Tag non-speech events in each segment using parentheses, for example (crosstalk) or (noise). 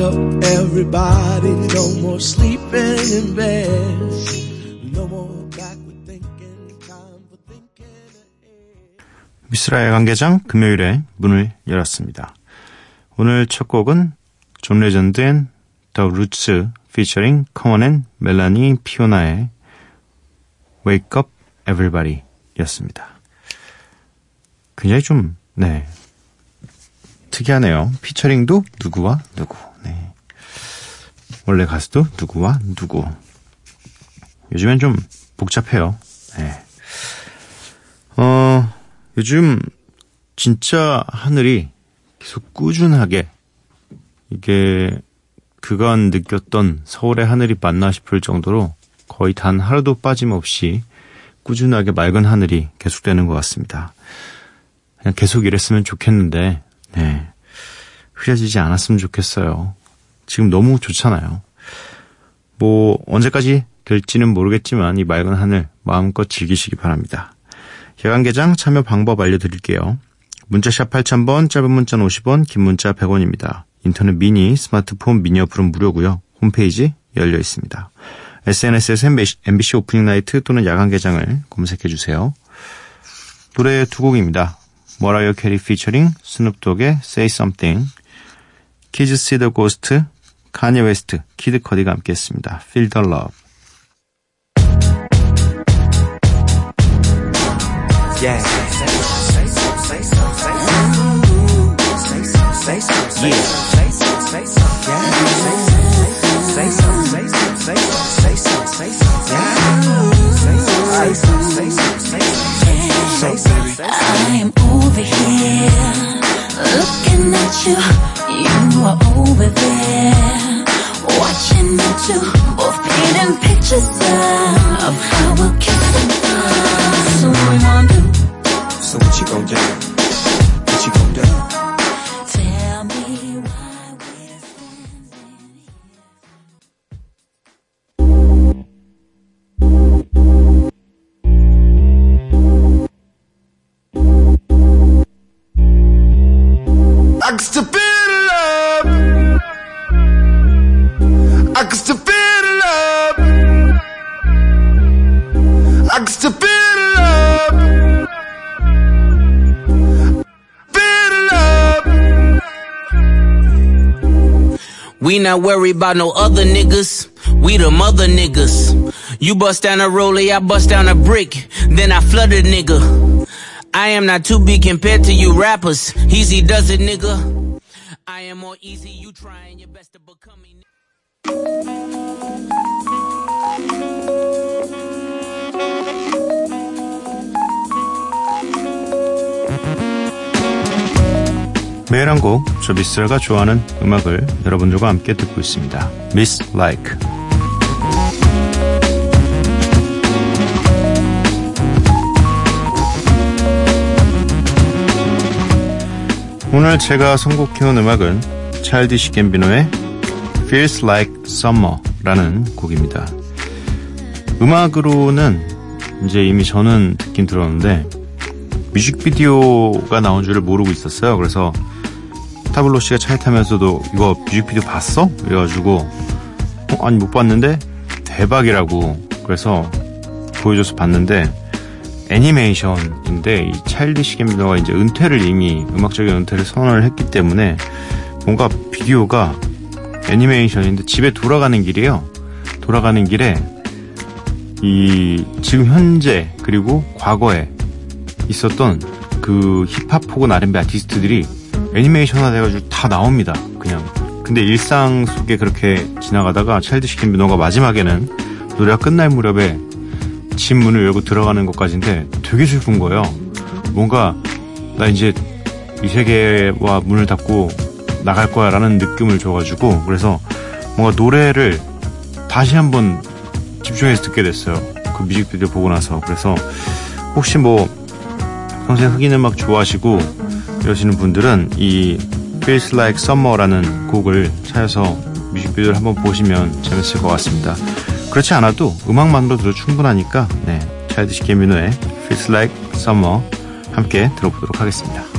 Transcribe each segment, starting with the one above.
Up, everybody. No more sleeping in bed. No more backward thinking. Time for thinking ahead. 미스라의 관계장 금요일에 문을 열었습니다. 오늘 첫 곡은 존 레전드 앤 더 루츠 피처링 커먼 앤 멜라니 피오나의 Wake Up Everybody 였습니다. 굉장히 좀, 네. 특이하네요. 피처링도 누구와 누구. 네. 원래 가수도 누구와 누구. 요즘엔 좀 복잡해요. 네. 어, 요즘 진짜 하늘이 계속 꾸준하게 이게 그간 느꼈던 서울의 하늘이 맞나 싶을 정도로 거의 단 하루도 빠짐없이 꾸준하게 맑은 하늘이 계속되는 것 같습니다. 그냥 계속 이랬으면 좋겠는데, 네. 흐려지지 않았으면 좋겠어요. 지금 너무 좋잖아요. 뭐, 언제까지 될지는 모르겠지만 이 맑은 하늘 마음껏 즐기시기 바랍니다. 야간개장 참여 방법 알려드릴게요. 문자샵 8000번, 짧은 문자는 50원, 긴 문자 100원입니다. 인터넷 미니, 스마트폰 미니 어플은 무료고요. 홈페이지 열려 있습니다. SNS에서 MBC 오프닝 나이트 또는 야간개장을 검색해주세요. 노래 두 곡입니다. 머라이어 캐리 피처링 스눕독의 Say Something Kids See the Ghost 카니 웨스트 키드 커디가 함께 했습니다. Feel the Love. Yeah. We not worried about no other niggas. We the mother niggas. You bust down a rollie, I bust down a brick. Then I flood a nigga. I am not to be compared to you rappers. Easy does it, nigga. I am more easy, you trying your best to become me. 매일 한 곡, 저 미스가 좋아하는 음악을 여러분들과 함께 듣고 있습니다. Miss Like. 오늘 제가 선곡해온 음악은 차일디시 갬비노의 Feels Like Summer라는 곡입니다. 음악으로는 이제 이미 저는 듣긴 들었는데 뮤직비디오가 나온 줄을 모르고 있었어요. 그래서 타블로 씨가 차에 타면서도 이거 뮤직비디오 봤어? 이래가지고 어, 아니 못 봤는데 대박이라고 그래서 보여줘서 봤는데 애니메이션인데 이 차일드시 갬비노가 이제 은퇴를 이미 음악적인 은퇴를 선언을 했기 때문에 뭔가 비디오가 애니메이션인데 집에 돌아가는 길이에요. 돌아가는 길에 이 지금 현재 그리고 과거에 있었던 그 힙합 혹은 R&B 아티스트들이 애니메이션화 돼가지고 다 나옵니다. 그냥. 근데 일상 속에 그렇게 지나가다가 차일드시 캠비노가 마지막에는 노래가 끝날 무렵에 집 문을 열고 들어가는 것까지인데 되게 슬픈 거예요. 뭔가 나 이제 이 세계와 문을 닫고 나갈 거야 라는 느낌을 줘가지고 그래서 뭔가 노래를 다시 한번 집중해서 듣게 됐어요. 그 뮤직비디오 보고 나서. 그래서 혹시 뭐 평생 흑인 음악 좋아하시고 이러시는 분들은 이 Feels Like Summer라는 곡을 찾아서 뮤직비디오를 한번 보시면 재밌을 것 같습니다. 그렇지 않아도 음악만으로 들어 충분하니까 네, 차이드시 개미노의 Feels Like Summer 함께 들어보도록 하겠습니다.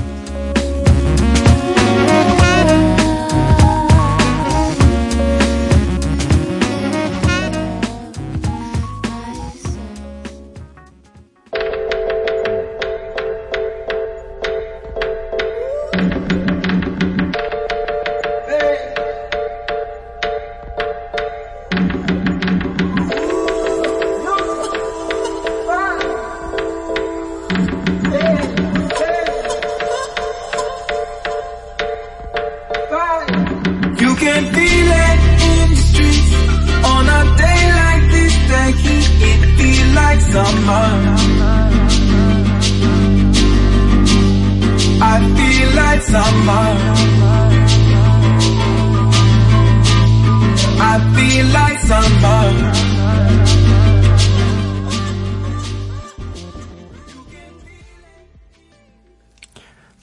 Feel like summer. I feel like summer.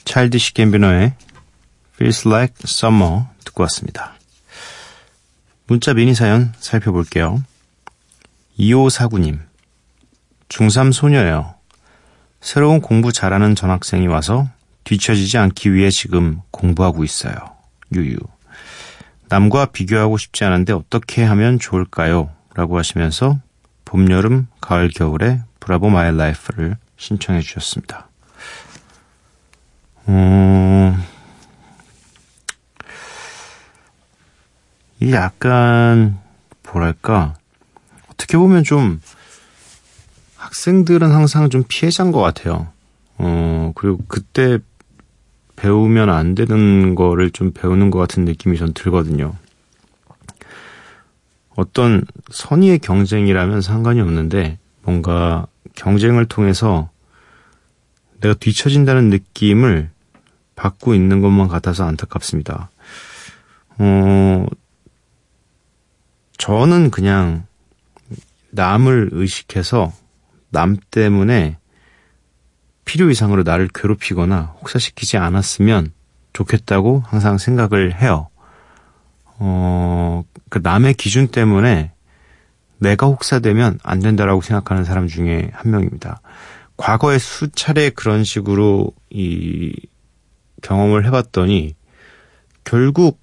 차일드시 캠비너의 Feels Like Summer 듣고 왔습니다. 문자 미니 사연 살펴볼게요. 2549님 중3 소녀예요. 새로운 공부 잘하는 전학생이 와서 뒤처지지 않기 위해 지금 공부하고 있어요. 유유. 남과 비교하고 싶지 않은데 어떻게 하면 좋을까요? 라고 하시면서 봄, 여름, 가을, 겨울에 Bravo My Life를 신청해 주셨습니다. 음, 이 약간, 뭐랄까, 어떻게 보면 좀, 학생들은 항상 좀 피해자인 것 같아요. 어, 그리고 그때 배우면 안 되는 거를 좀 배우는 것 같은 느낌이 전 들거든요. 어떤 선의의 경쟁이라면 상관이 없는데, 뭔가 경쟁을 통해서 내가 뒤처진다는 느낌을 받고 있는 것만 같아서 안타깝습니다. 어, 저는 그냥 남을 의식해서 남 때문에 필요 이상으로 나를 괴롭히거나 혹사시키지 않았으면 좋겠다고 항상 생각을 해요. 어, 그 남의 기준 때문에 내가 혹사되면 안 된다라고 생각하는 사람 중에 한 명입니다. 과거에 수차례 그런 식으로 이 경험을 해봤더니 결국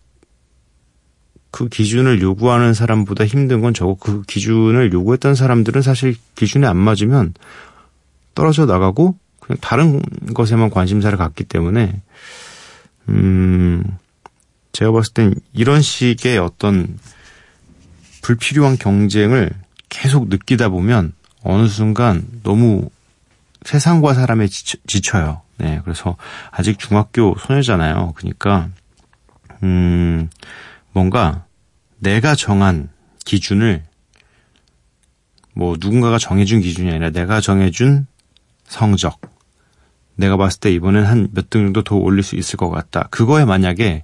그 기준을 요구하는 사람보다 힘든 건 저거 그 기준을 요구했던 사람들은 사실 기준에 안 맞으면 떨어져 나가고 그냥 다른 것에만 관심사를 갖기 때문에 음 제가 봤을 땐 이런 식의 어떤 불필요한 경쟁을 계속 느끼다 보면 어느 순간 너무 세상과 사람에 지쳐, 요 네, 그래서 아직 중학교 소녀잖아요. 그러니까 음 뭔가 내가 정한 기준을 뭐 누군가가 정해준 기준이 아니라 내가 정해준 성적. 내가 봤을 때 이번엔 한 몇 등 정도 더 올릴 수 있을 것 같다. 그거에 만약에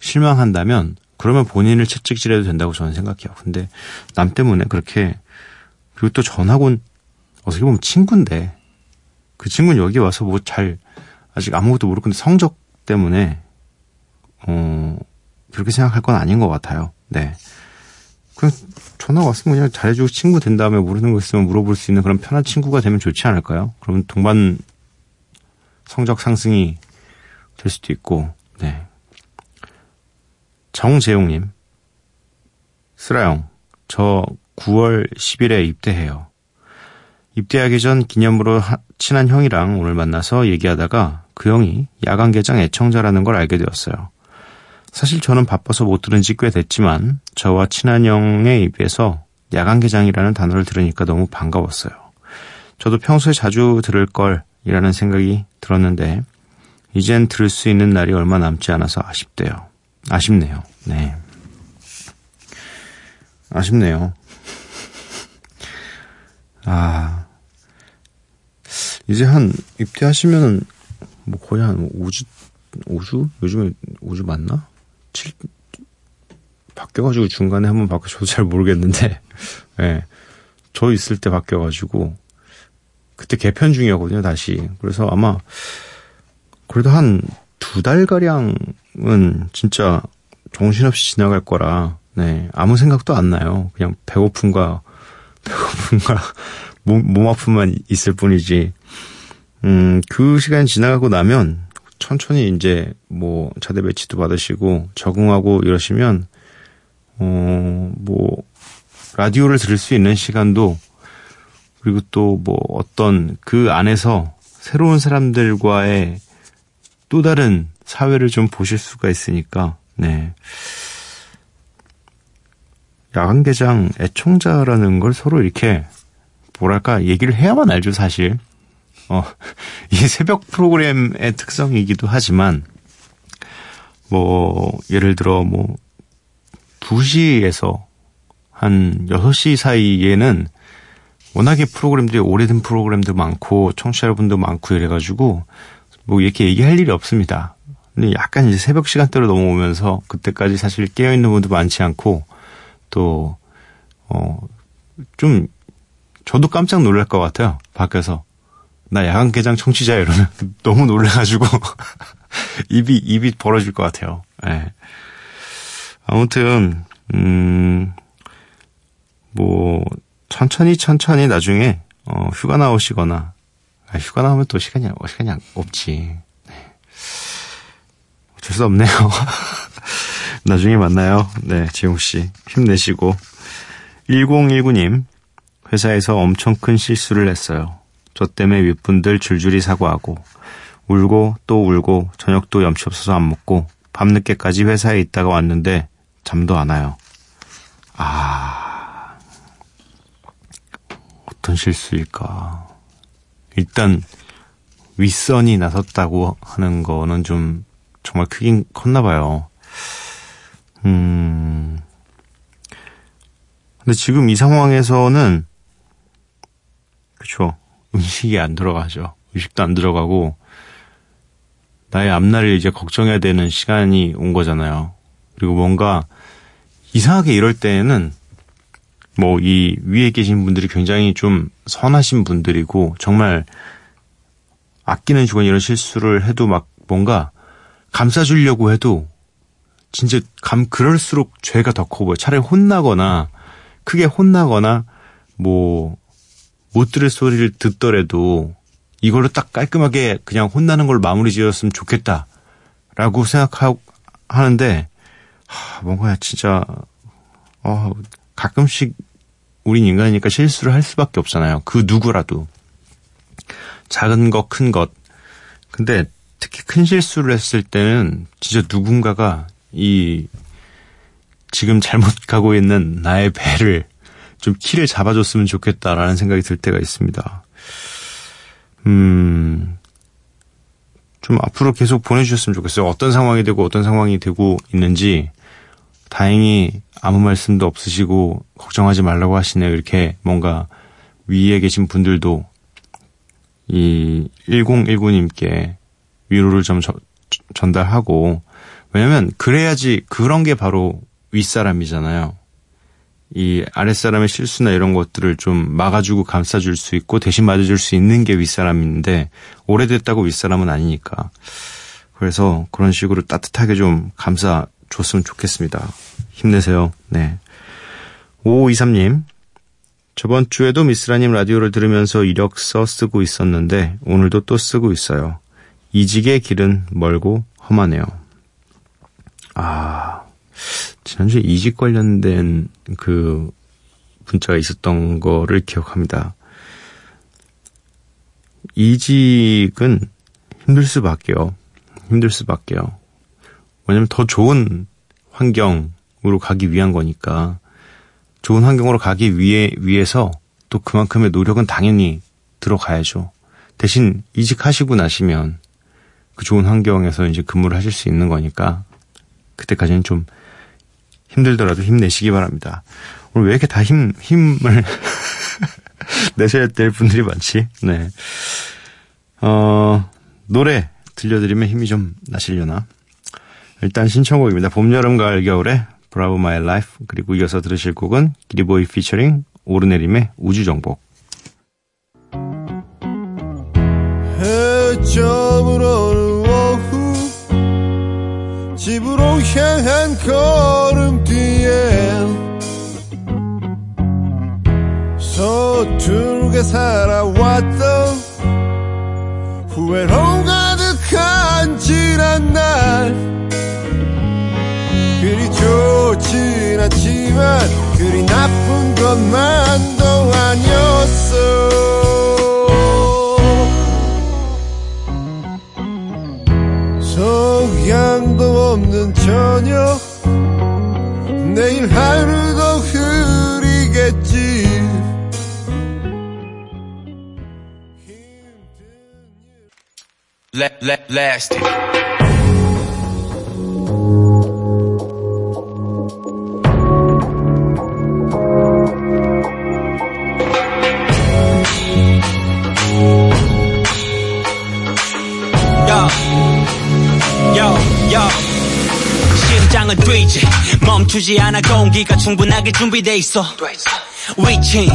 실망한다면 그러면 본인을 채찍질해도 된다고 저는 생각해요. 근데 남 때문에 그렇게 그리고 또 전학온 어떻게 보면 친구인데 그 친구는 여기 와서 뭐 잘 아직 아무것도 모르고 근데 성적 때문에 어 그렇게 생각할 건 아닌 것 같아요. 네. 그냥 전화 왔으면 그냥 잘해주고 친구 된 다음에 모르는 거 있으면 물어볼 수 있는 그런 편한 친구가 되면 좋지 않을까요? 그러면 동반 성적 상승이 될 수도 있고, 네. 정재용님, 쓰라형, 저 9월 10일에 입대해요. 입대하기 전 기념으로 하, 친한 형이랑 오늘 만나서 얘기하다가 그 형이 야간 개장 애청자라는 걸 알게 되었어요. 사실 저는 바빠서 못 들은 지 꽤 됐지만 저와 친한 형의 입에서 야간 개장이라는 단어를 들으니까 너무 반가웠어요. 저도 평소에 자주 들을 걸 이라는 생각이 들었는데 이젠 들을 수 있는 날이 얼마 남지 않아서 아쉽대요. 아쉽네요. 네. 아쉽네요. 아, 이제 한, 입대하시면은, 뭐 거의 한 5주, 5주? 요즘에 5주 맞나? 7, 바뀌어 가지고 중간에 한번 바뀌어 저도 (laughs) 잘 모르겠는데, 예. 네, 저 있을 때 바뀌어 가지고, 그때 개편 중이었거든요, 다시. 그래서 아마, 그래도 한 두 달가량은 진짜 정신없이 지나갈 거라, 네, 아무 생각도 안 나요. 그냥 배고픔과, (laughs) 배고픔과 몸, 몸 아픔만 있을 뿐이지. 음, 그 시간이 지나가고 나면 천천히 이제 뭐 자대 배치도 받으시고 적응하고 이러시면, 어, 뭐, 라디오를 들을 수 있는 시간도 그리고 또 뭐 어떤 그 안에서 새로운 사람들과의 또 다른 사회를 좀 보실 수가 있으니까, 네. 야간개장 애청자라는 걸 서로 이렇게, 뭐랄까, 얘기를 해야만 알죠, 사실. 어, (laughs) 이게 새벽 프로그램의 특성이기도 하지만, 뭐, 예를 들어, 뭐, 2시에서 한 6시 사이에는 워낙에 프로그램들이 오래된 프로그램도 많고, 청취자 여러분도 많고 이래가지고, 뭐 이렇게 얘기할 일이 없습니다. 근데 약간 이제 새벽 시간대로 넘어오면서 그때까지 사실 깨어있는 분도 많지 않고 또, 어, 좀 저도 깜짝 놀랄 것 같아요. 밖에서. 나 야간 개장 청취자 이러면 (laughs) 너무 놀래가지고 (laughs) 입이, 입이 벌어질 것 같아요. 예. 네. 아무튼, 음, 뭐, 천천히 천천히 나중에, 어, 휴가 나오시거나, 아, 휴가 나오면 또 시간이, 시간이 없지. 네. 어쩔 수 없네요. (laughs) 나중에 만나요. 네, 지용 씨. 힘내시고. 1019님, 회사에서 엄청 큰 실수를 했어요. 저 때문에 윗분들 줄줄이 사과하고, 울고 또 울고, 저녁도 염치 없어서 안 먹고, 밤늦게까지 회사에 있다가 왔는데, 잠도 안 와요. 아, 어떤 실수일까. 일단 윗선이 나섰다고 하는 거는 좀 정말 크긴 컸나 봐요. 음. 근데 지금 이 상황에서는 그쵸 음식이 안 들어가죠. 음식도 안 들어가고 나의 앞날을 이제 걱정해야 되는 시간이 온 거잖아요. 그리고 뭔가 이상하게 이럴 때에는 뭐 이 위에 계신 분들이 굉장히 좀 선하신 분들이고 정말 아끼는 주건 이런 실수를 해도 막 뭔가 감싸주려고 해도 진짜 감 그럴수록 죄가 더 커 보여. 차라리 혼나거나 크게 혼나거나 뭐 못 들을 소리를 듣더라도 이걸로 딱 깔끔하게 그냥 혼나는 걸 마무리 지었으면 좋겠다라고 생각하고 하는데 하, 뭔가 진짜 어 가끔씩 우린 인간이니까 실수를 할 수밖에 없잖아요. 그 누구라도. 작은 것, 큰 것. 근데 특히 큰 실수를 했을 때는 진짜 누군가가 이 지금 잘못 (laughs) 가고 있는 나의 배를 좀 키를 잡아줬으면 좋겠다라는 생각이 들 때가 있습니다. 음, 좀 앞으로 계속 보내주셨으면 좋겠어요. 어떤 상황이 되고 어떤 상황이 되고 있는지 다행히 아무 말씀도 없으시고 걱정하지 말라고 하시네요. 이렇게 뭔가 위에 계신 분들도 이 1019님께 위로를 좀 저, 전달하고 왜냐면 그래야지 그런 게 바로 윗사람이잖아요. 이 아랫사람의 실수나 이런 것들을 좀 막아주고 감싸줄 수 있고 대신 맞아줄 수 있는 게 윗사람인데 오래됐다고 윗사람은 아니니까. 그래서 그런 식으로 따뜻하게 좀 감싸 줬으면 좋겠습니다. 힘내세요. 네. 5523님. 저번 주에도 미스라님 라디오를 들으면서 이력서 쓰고 있었는데 오늘도 또 쓰고 있어요. 이직의 길은 멀고 험하네요. 아, 지난주에 이직 관련된 그 문자가 있었던 거를 기억합니다. 이직은 힘들 수밖에요. 힘들 수밖에요. 왜냐면 더 좋은 환경으로 가기 위한 거니까 좋은 환경으로 가기 위해 위해서 또 그만큼의 노력은 당연히 들어가야죠. 대신 이직하시고 나시면 그 좋은 환경에서 이제 근무를 하실 수 있는 거니까 그때까지는 좀 힘들더라도 힘내시기 바랍니다. 오늘 왜 이렇게 다 힘, 힘을 (laughs) 내셔야 될 분들이 많지? 네. 어, 노래 들려드리면 힘이 좀 나시려나? 일단 신청곡입니다. 봄, 여름, 가을, 겨울에 Bravo My Life 그리고 이어서 들으실 곡은 기리보이 피처링 오르내림의 우주정복 해점으로는 오후 집으로 향한 걸음 뒤에 서툴게 살아왔던 후회로 가득한 지난 날 좋진 않지만 그리 나쁜 것만도 아니었어. 석양도 없는 저녁 내일 하루도 흐리겠지. Let, let, last. it. 멈추지 않아. 공기가 충분하게 준비돼 있어. 위치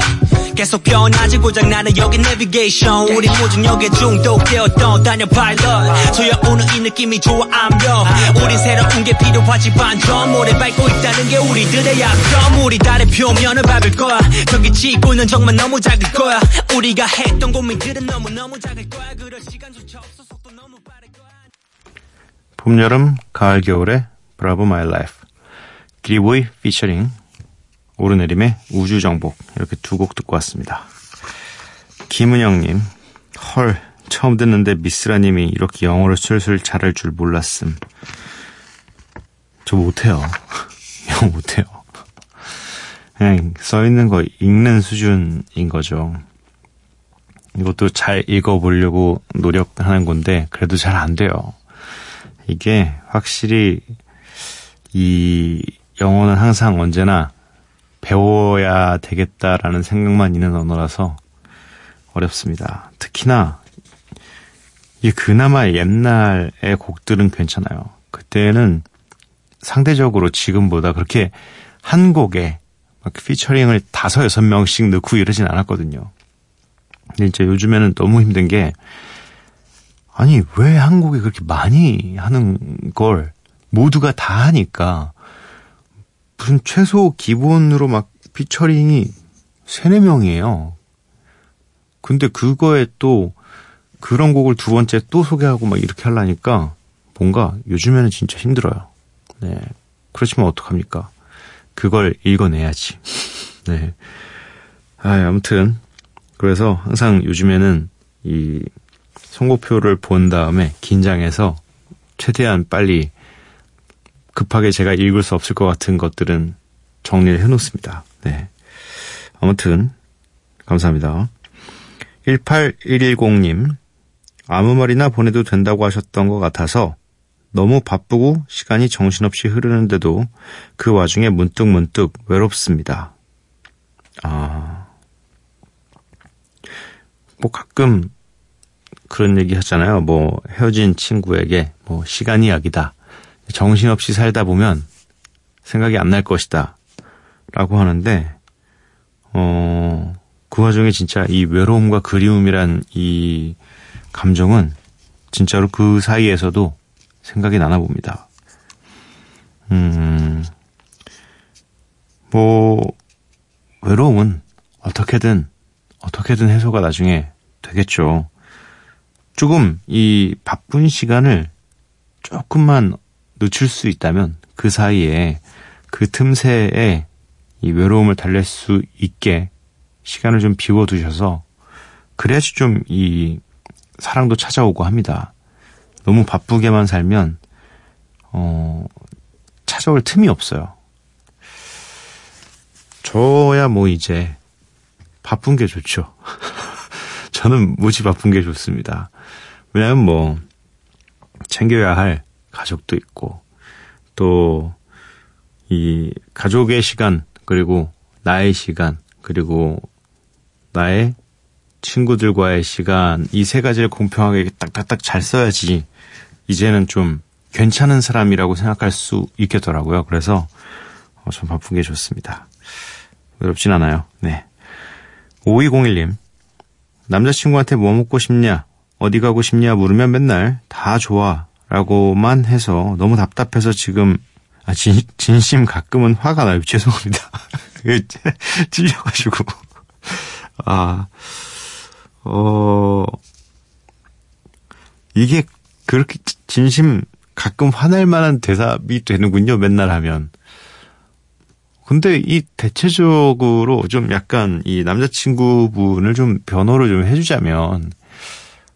계속 변하지 고장나는 여기 내비게이션 우리 무중력에 중독되었던 단열 파일럿 소여오는 이 느낌이 좋아 암벽 우린 새로운 게 필요하지 반점 오래 밟고 있다는 게 우리들의 약점. 우리 달의 표면을 밟을 거야. 저기 지구는 정말 너무 작을 거야. 우리가 했던 고민들은 너무너무 작을 거야. 그럴 시간조차 없어 속도 너무 빠를 거야. 봄, 여름, 가을, 겨울에 Bravo My Life 기리보이 피처링 오르내림의 우주정복 이렇게 두 곡 듣고 왔습니다. 김은영님 헐 처음 듣는데 미쓰라님이 이렇게 영어를 술술 잘할 줄 몰랐음. 저 못해요. (laughs) 영어 못해요. 그냥 써있는 거 읽는 수준인 거죠. 이것도 잘 읽어보려고 노력하는 건데 그래도 잘 안 돼요. 이게 확실히 이 영어는 항상 언제나 배워야 되겠다라는 생각만 있는 언어라서 어렵습니다. 특히나 이 그나마 옛날의 곡들은 괜찮아요. 그때는 상대적으로 지금보다 그렇게 한 곡에 막 피처링을 다섯 여섯 명씩 넣고 이러진 않았거든요. 근데 이제 요즘에는 너무 힘든 게 아니 왜 한국에 그렇게 많이 하는 걸 모두가 다 하니까 무슨 최소 기본으로 막 피처링이 세네 명이에요. 근데 그거에 또 그런 곡을 두 번째 또 소개하고 막 이렇게 하려니까 뭔가 요즘에는 진짜 힘들어요. 네. 그렇지만 어떡합니까? 그걸 읽어내야지. (laughs) 네. 아, 아무튼 그래서 항상 요즘에는 이 선곡표를 본 다음에 긴장해서 최대한 빨리 급하게 제가 읽을 수 없을 것 같은 것들은 정리를 해놓습니다. 네. 아무튼, 감사합니다. 18110님, 아무 말이나 보내도 된다고 하셨던 것 같아서 너무 바쁘고 시간이 정신없이 흐르는데도 그 와중에 문득문득 외롭습니다. 아, 뭐 가끔 그런 얘기 하잖아요. 뭐 헤어진 친구에게 뭐 시간이 약이다. 정신없이 살다 보면 생각이 안 날 것이다. 라고 하는데, 어, 그 와중에 진짜 이 외로움과 그리움이란 이 감정은 진짜로 그 사이에서도 생각이 나나 봅니다. 음, 뭐, 외로움은 어떻게든, 어떻게든 해소가 나중에 되겠죠. 조금 이 바쁜 시간을 조금만 놓칠 수 있다면 그 사이에 그 틈새에 이 외로움을 달랠 수 있게 시간을 좀 비워두셔서 그래야지 좀 이 사랑도 찾아오고 합니다. 너무 바쁘게만 살면 어 찾아올 틈이 없어요. 저야 뭐 이제 바쁜 게 좋죠. (laughs) 저는 무지 바쁜 게 좋습니다. 왜냐면 뭐 챙겨야 할 가족도 있고 또 이 가족의 시간 그리고 나의 시간 그리고 나의 친구들과의 시간 이 세 가지를 공평하게 딱딱딱 잘 써야지 이제는 좀 괜찮은 사람이라고 생각할 수 있겠더라고요. 그래서 어, 좀 바쁜 게 좋습니다. 외롭진 않아요. 네. 5201님. 남자친구한테 뭐 먹고 싶냐, 어디 가고 싶냐 물으면 맨날 다 좋아 라고만 해서 너무 답답해서 지금 아, 진, 진심 가끔은 화가 나요. (laughs) 죄송합니다. (laughs) 찔려가지고. 아, 어, 이게 그렇게 진심 가끔 화낼 만한 대답이 되는군요. 맨날 하면. 근데 이 대체적으로 좀 약간 이 남자친구분을 좀 변호를 좀 해주자면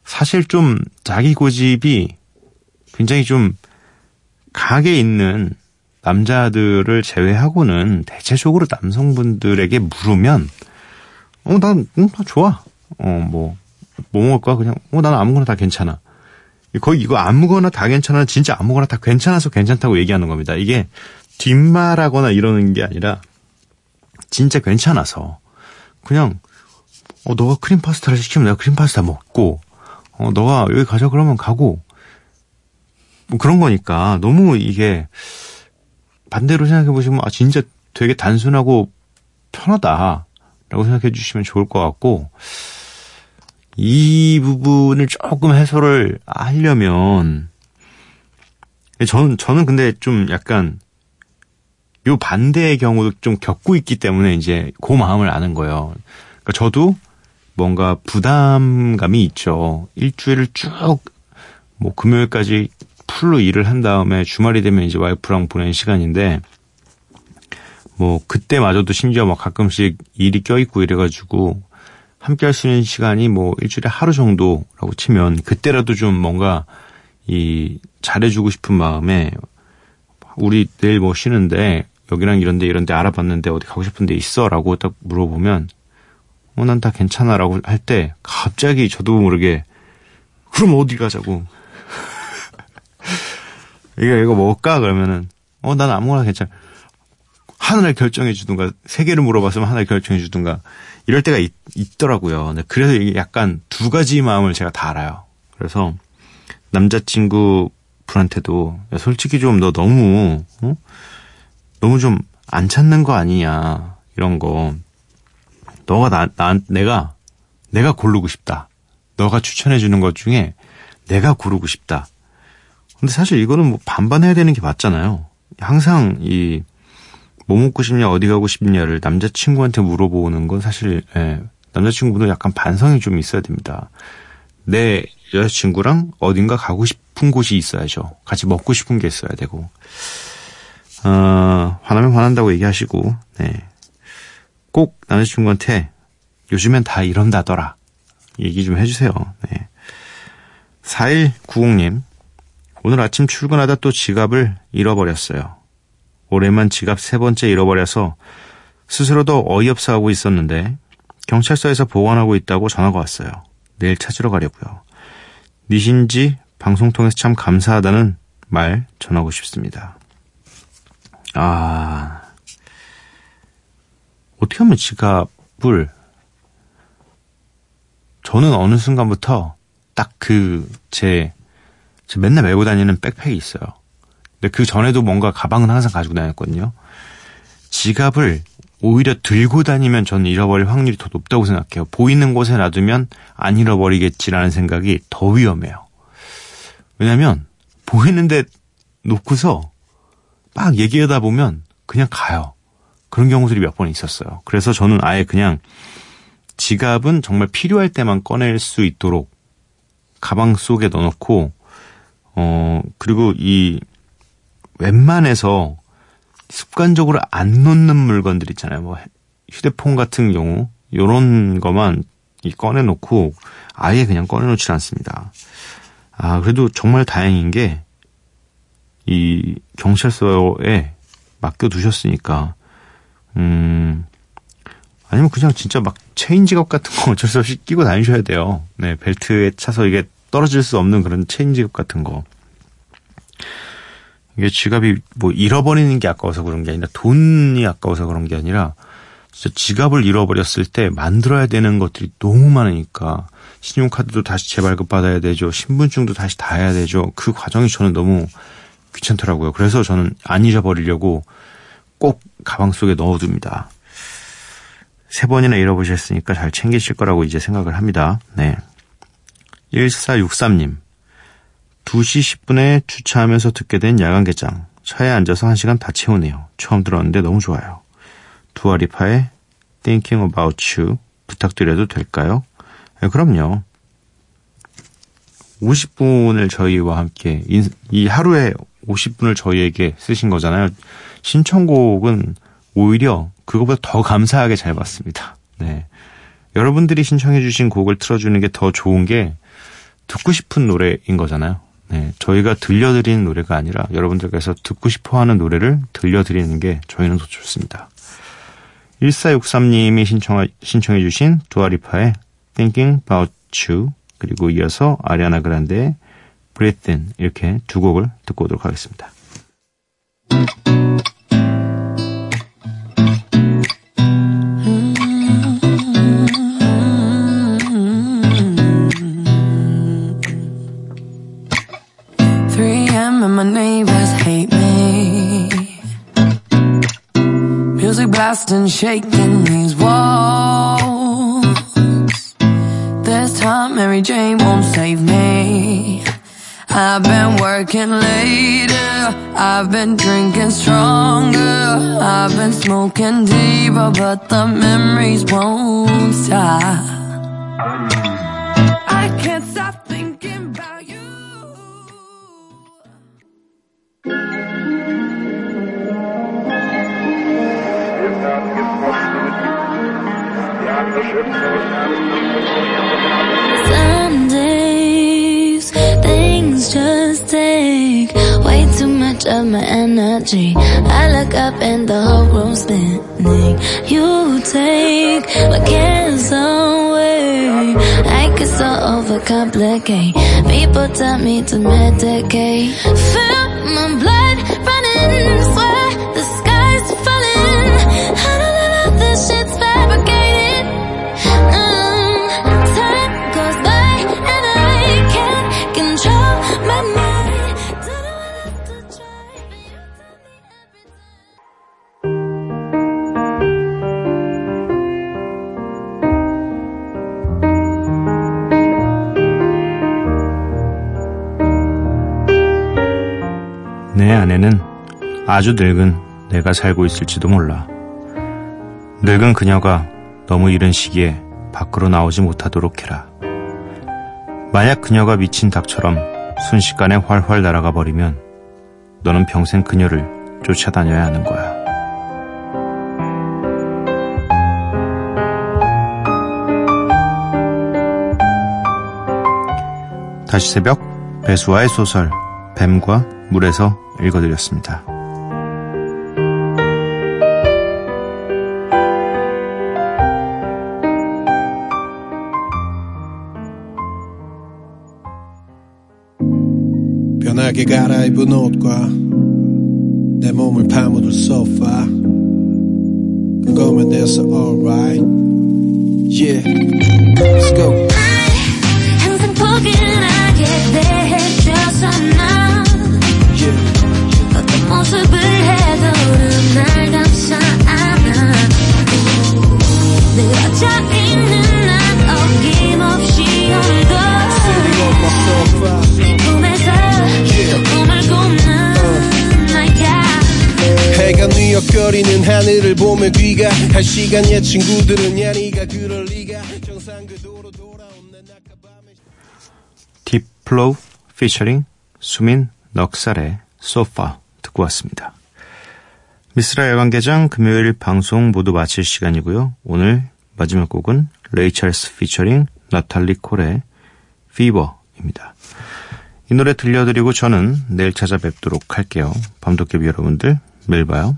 사실 좀 자기 고집이 굉장히 좀 강하게 있는 남자들을 제외하고는 대체적으로 남성분들에게 물으면 어, 난, 응, 나 좋아. 어, 뭐, 뭐 먹을까? 그냥, 어, 나는 아무거나 다 괜찮아. 거의 이거 아무거나 다 괜찮아. 진짜 아무거나 다 괜찮아서 괜찮다고 얘기하는 겁니다. 이게 뒷말하거나 이러는 게 아니라 진짜 괜찮아서 그냥 어 너가 크림 파스타를 시키면 내가 크림 파스타 먹고 어 너가 여기 가자 그러면 가고 뭐 그런 거니까 너무 이게 반대로 생각해 보시면 아 진짜 되게 단순하고 편하다라고 생각해 주시면 좋을 것 같고 이 부분을 조금 해소를 하려면 저는 저는 근데 좀 약간 요 반대의 경우도 좀 겪고 있기 때문에 이제 그 마음을 아는 거예요. 그러니까 저도 뭔가 부담감이 있죠. 일주일을 쭉 뭐 금요일까지 풀로 일을 한 다음에 주말이 되면 이제 와이프랑 보낸 시간인데 뭐 그때마저도 심지어 막 가끔씩 일이 껴있고 이래가지고 함께 할 수 있는 시간이 뭐 일주일에 하루 정도라고 치면 그때라도 좀 뭔가 이 잘해주고 싶은 마음에 우리 내일 뭐 쉬는데 여기랑 이런데 이런데 알아봤는데 어디 가고 싶은데 있어라고 딱 물어보면 어 난 다 괜찮아라고 할 때 갑자기 저도 모르게 그럼 어디 가자고 이거 이거 먹을까 그러면은 어 난 아무거나 괜찮아 하나를 결정해 주든가 세 개를 물어봤으면 하나를 결정해 주든가 이럴 때가 있, 더라고요 그래서 이게 약간 두 가지 마음을 제가 다 알아요. 그래서 남자친구 분한테도 야, 솔직히 좀 너 너무 어? 너무 좀 안 찾는 거 아니냐 이런 거 너가 나, 나 내가 내가 고르고 싶다. 너가 추천해 주는 것 중에 내가 고르고 싶다. 근데 사실 이거는 뭐 반반 해야 되는 게 맞잖아요. 항상 이 뭐 먹고 싶냐 어디 가고 싶냐를 남자친구한테 물어보는 건 사실 예, 남자친구도 약간 반성이 좀 있어야 됩니다. 내 여자친구랑 어딘가 가고 싶은 곳이 있어야죠. 같이 먹고 싶은 게 있어야 되고. 어, 화나면 화난다고 얘기하시고, 네. 꼭 남자친구한테 요즘엔 다 이런다더라. 얘기 좀 해주세요. 네. 4190님, 오늘 아침 출근하다 또 지갑을 잃어버렸어요. 올해만 지갑 세 번째 잃어버려서 스스로도 어이없어 하고 있었는데 경찰서에서 보관하고 있다고 전화가 왔어요. 내일 찾으러 가려고요. 니신지 방송 통해서 참 감사하다는 말 전하고 싶습니다. 아, 어떻게 하면 지갑을 저는 어느 순간부터 딱 그 제 제 맨날 메고 다니는 백팩이 있어요. 근데 그 전에도 뭔가 가방은 항상 가지고 다녔거든요. 지갑을 오히려 들고 다니면 저는 잃어버릴 확률이 더 높다고 생각해요. 보이는 곳에 놔두면 안 잃어버리겠지라는 생각이 더 위험해요. 왜냐면 보이는데 놓고서 막 얘기하다 보면 그냥 가요. 그런 경우들이 몇 번 있었어요. 그래서 저는 아예 그냥 지갑은 정말 필요할 때만 꺼낼 수 있도록 가방 속에 넣어놓고 어 그리고 이 웬만해서 습관적으로 안 놓는 물건들 있잖아요. 뭐 휴대폰 같은 경우 요런 거만 꺼내놓고 아예 그냥 꺼내놓지 않습니다. 아 그래도 정말 다행인 게 이 경찰서에 맡겨두셨으니까 음 아니면 그냥 진짜 막 체인 지갑 같은 거 어쩔 수 없이 끼고 다니셔야 돼요. 네 벨트에 차서 이게 떨어질 수 없는 그런 체인 지갑 같은 거. 이게 지갑이 뭐 잃어버리는 게 아까워서 그런 게 아니라 돈이 아까워서 그런 게 아니라 진짜 지갑을 잃어버렸을 때 만들어야 되는 것들이 너무 많으니까 신용카드도 다시 재발급 받아야 되죠. 신분증도 다시 다 해야 되죠. 그 과정이 저는 너무 귀찮더라고요. 그래서 저는 안 잊어버리려고 꼭 가방 속에 넣어둡니다. 세 번이나 잃어보셨으니까 잘 챙기실 거라고 이제 생각을 합니다. 네. 1463님. 2시 10분에 주차하면서 듣게 된 야간 개장. 차에 앉아서 1시간 다 채우네요. 처음 들었는데 너무 좋아요. 두아리파의 Thinking About You 부탁드려도 될까요? 네, 그럼요. 50분을 저희와 함께 이 하루에 50분을 저희에게 쓰신 거잖아요. 신청곡은 오히려 그거보다 더 감사하게 잘 받습니다. 네. 여러분들이 신청해 주신 곡을 틀어주는 게 더 좋은 게 듣고 싶은 노래인 거잖아요. 네. 저희가 들려드리는 노래가 아니라 여러분들께서 듣고 싶어 하는 노래를 들려드리는 게 저희는 더 좋습니다. 1463님이 신청, 신청해 주신 두아리파의 Thinking About You 그리고 이어서 아리아나 그란데의 Breathe In 이렇게 두 곡을 듣고 오도록 하겠습니다. Music blasting, shaking these walls. This time Mary Jane won't save me. I've been working later. I've been drinking stronger. I've been smoking deeper, but the memories won't stop. Of my energy. I look up and the whole room's spinning. You take my cares away. I get so overcomplicate. People tell me to medicate. Feel my blood running, 내 안에는 아주 늙은 내가 살고 있을지도 몰라. 늙은 그녀가 너무 이른 시기에 밖으로 나오지 못하도록 해라. 만약 그녀가 미친 닭처럼 순식간에 활활 날아가 버리면 너는 평생 그녀를 쫓아다녀야 하는 거야. 다시 새벽 배수와의 소설 뱀과 물에서 읽어드렸습니다. 편하게 갈아입은 옷과 내 몸을 파묻을 소파. 그거면 돼서 alright. Yeah. Let's go. 항상 포근하게 대해줘서 난 Yeah 모습을 해도 날 감싸 안아 늘어져 있는 난 어김없이 오늘도 Sitting on my sofa 꿈에서 또 꿈을 꾸는 나야 해가 뉘엿거리는 하늘을 보며 귀가 한 시간 옛 친구들은 야 니가 그럴 리가. 정상 궤도로 돌아온 내 낮과밤의 딥플로우 피처링 수민 넉살의 소파 듣고 왔습니다. 미쓰라 야간개장 금요일 방송 모두 마칠 시간이고요. 오늘 마지막 곡은 레이 찰스 피처링 나탈리 콜의 Fever입니다. 이 노래 들려드리고 저는 내일 찾아뵙도록 할게요. 밤도깨비 여러분들 매일 봐요.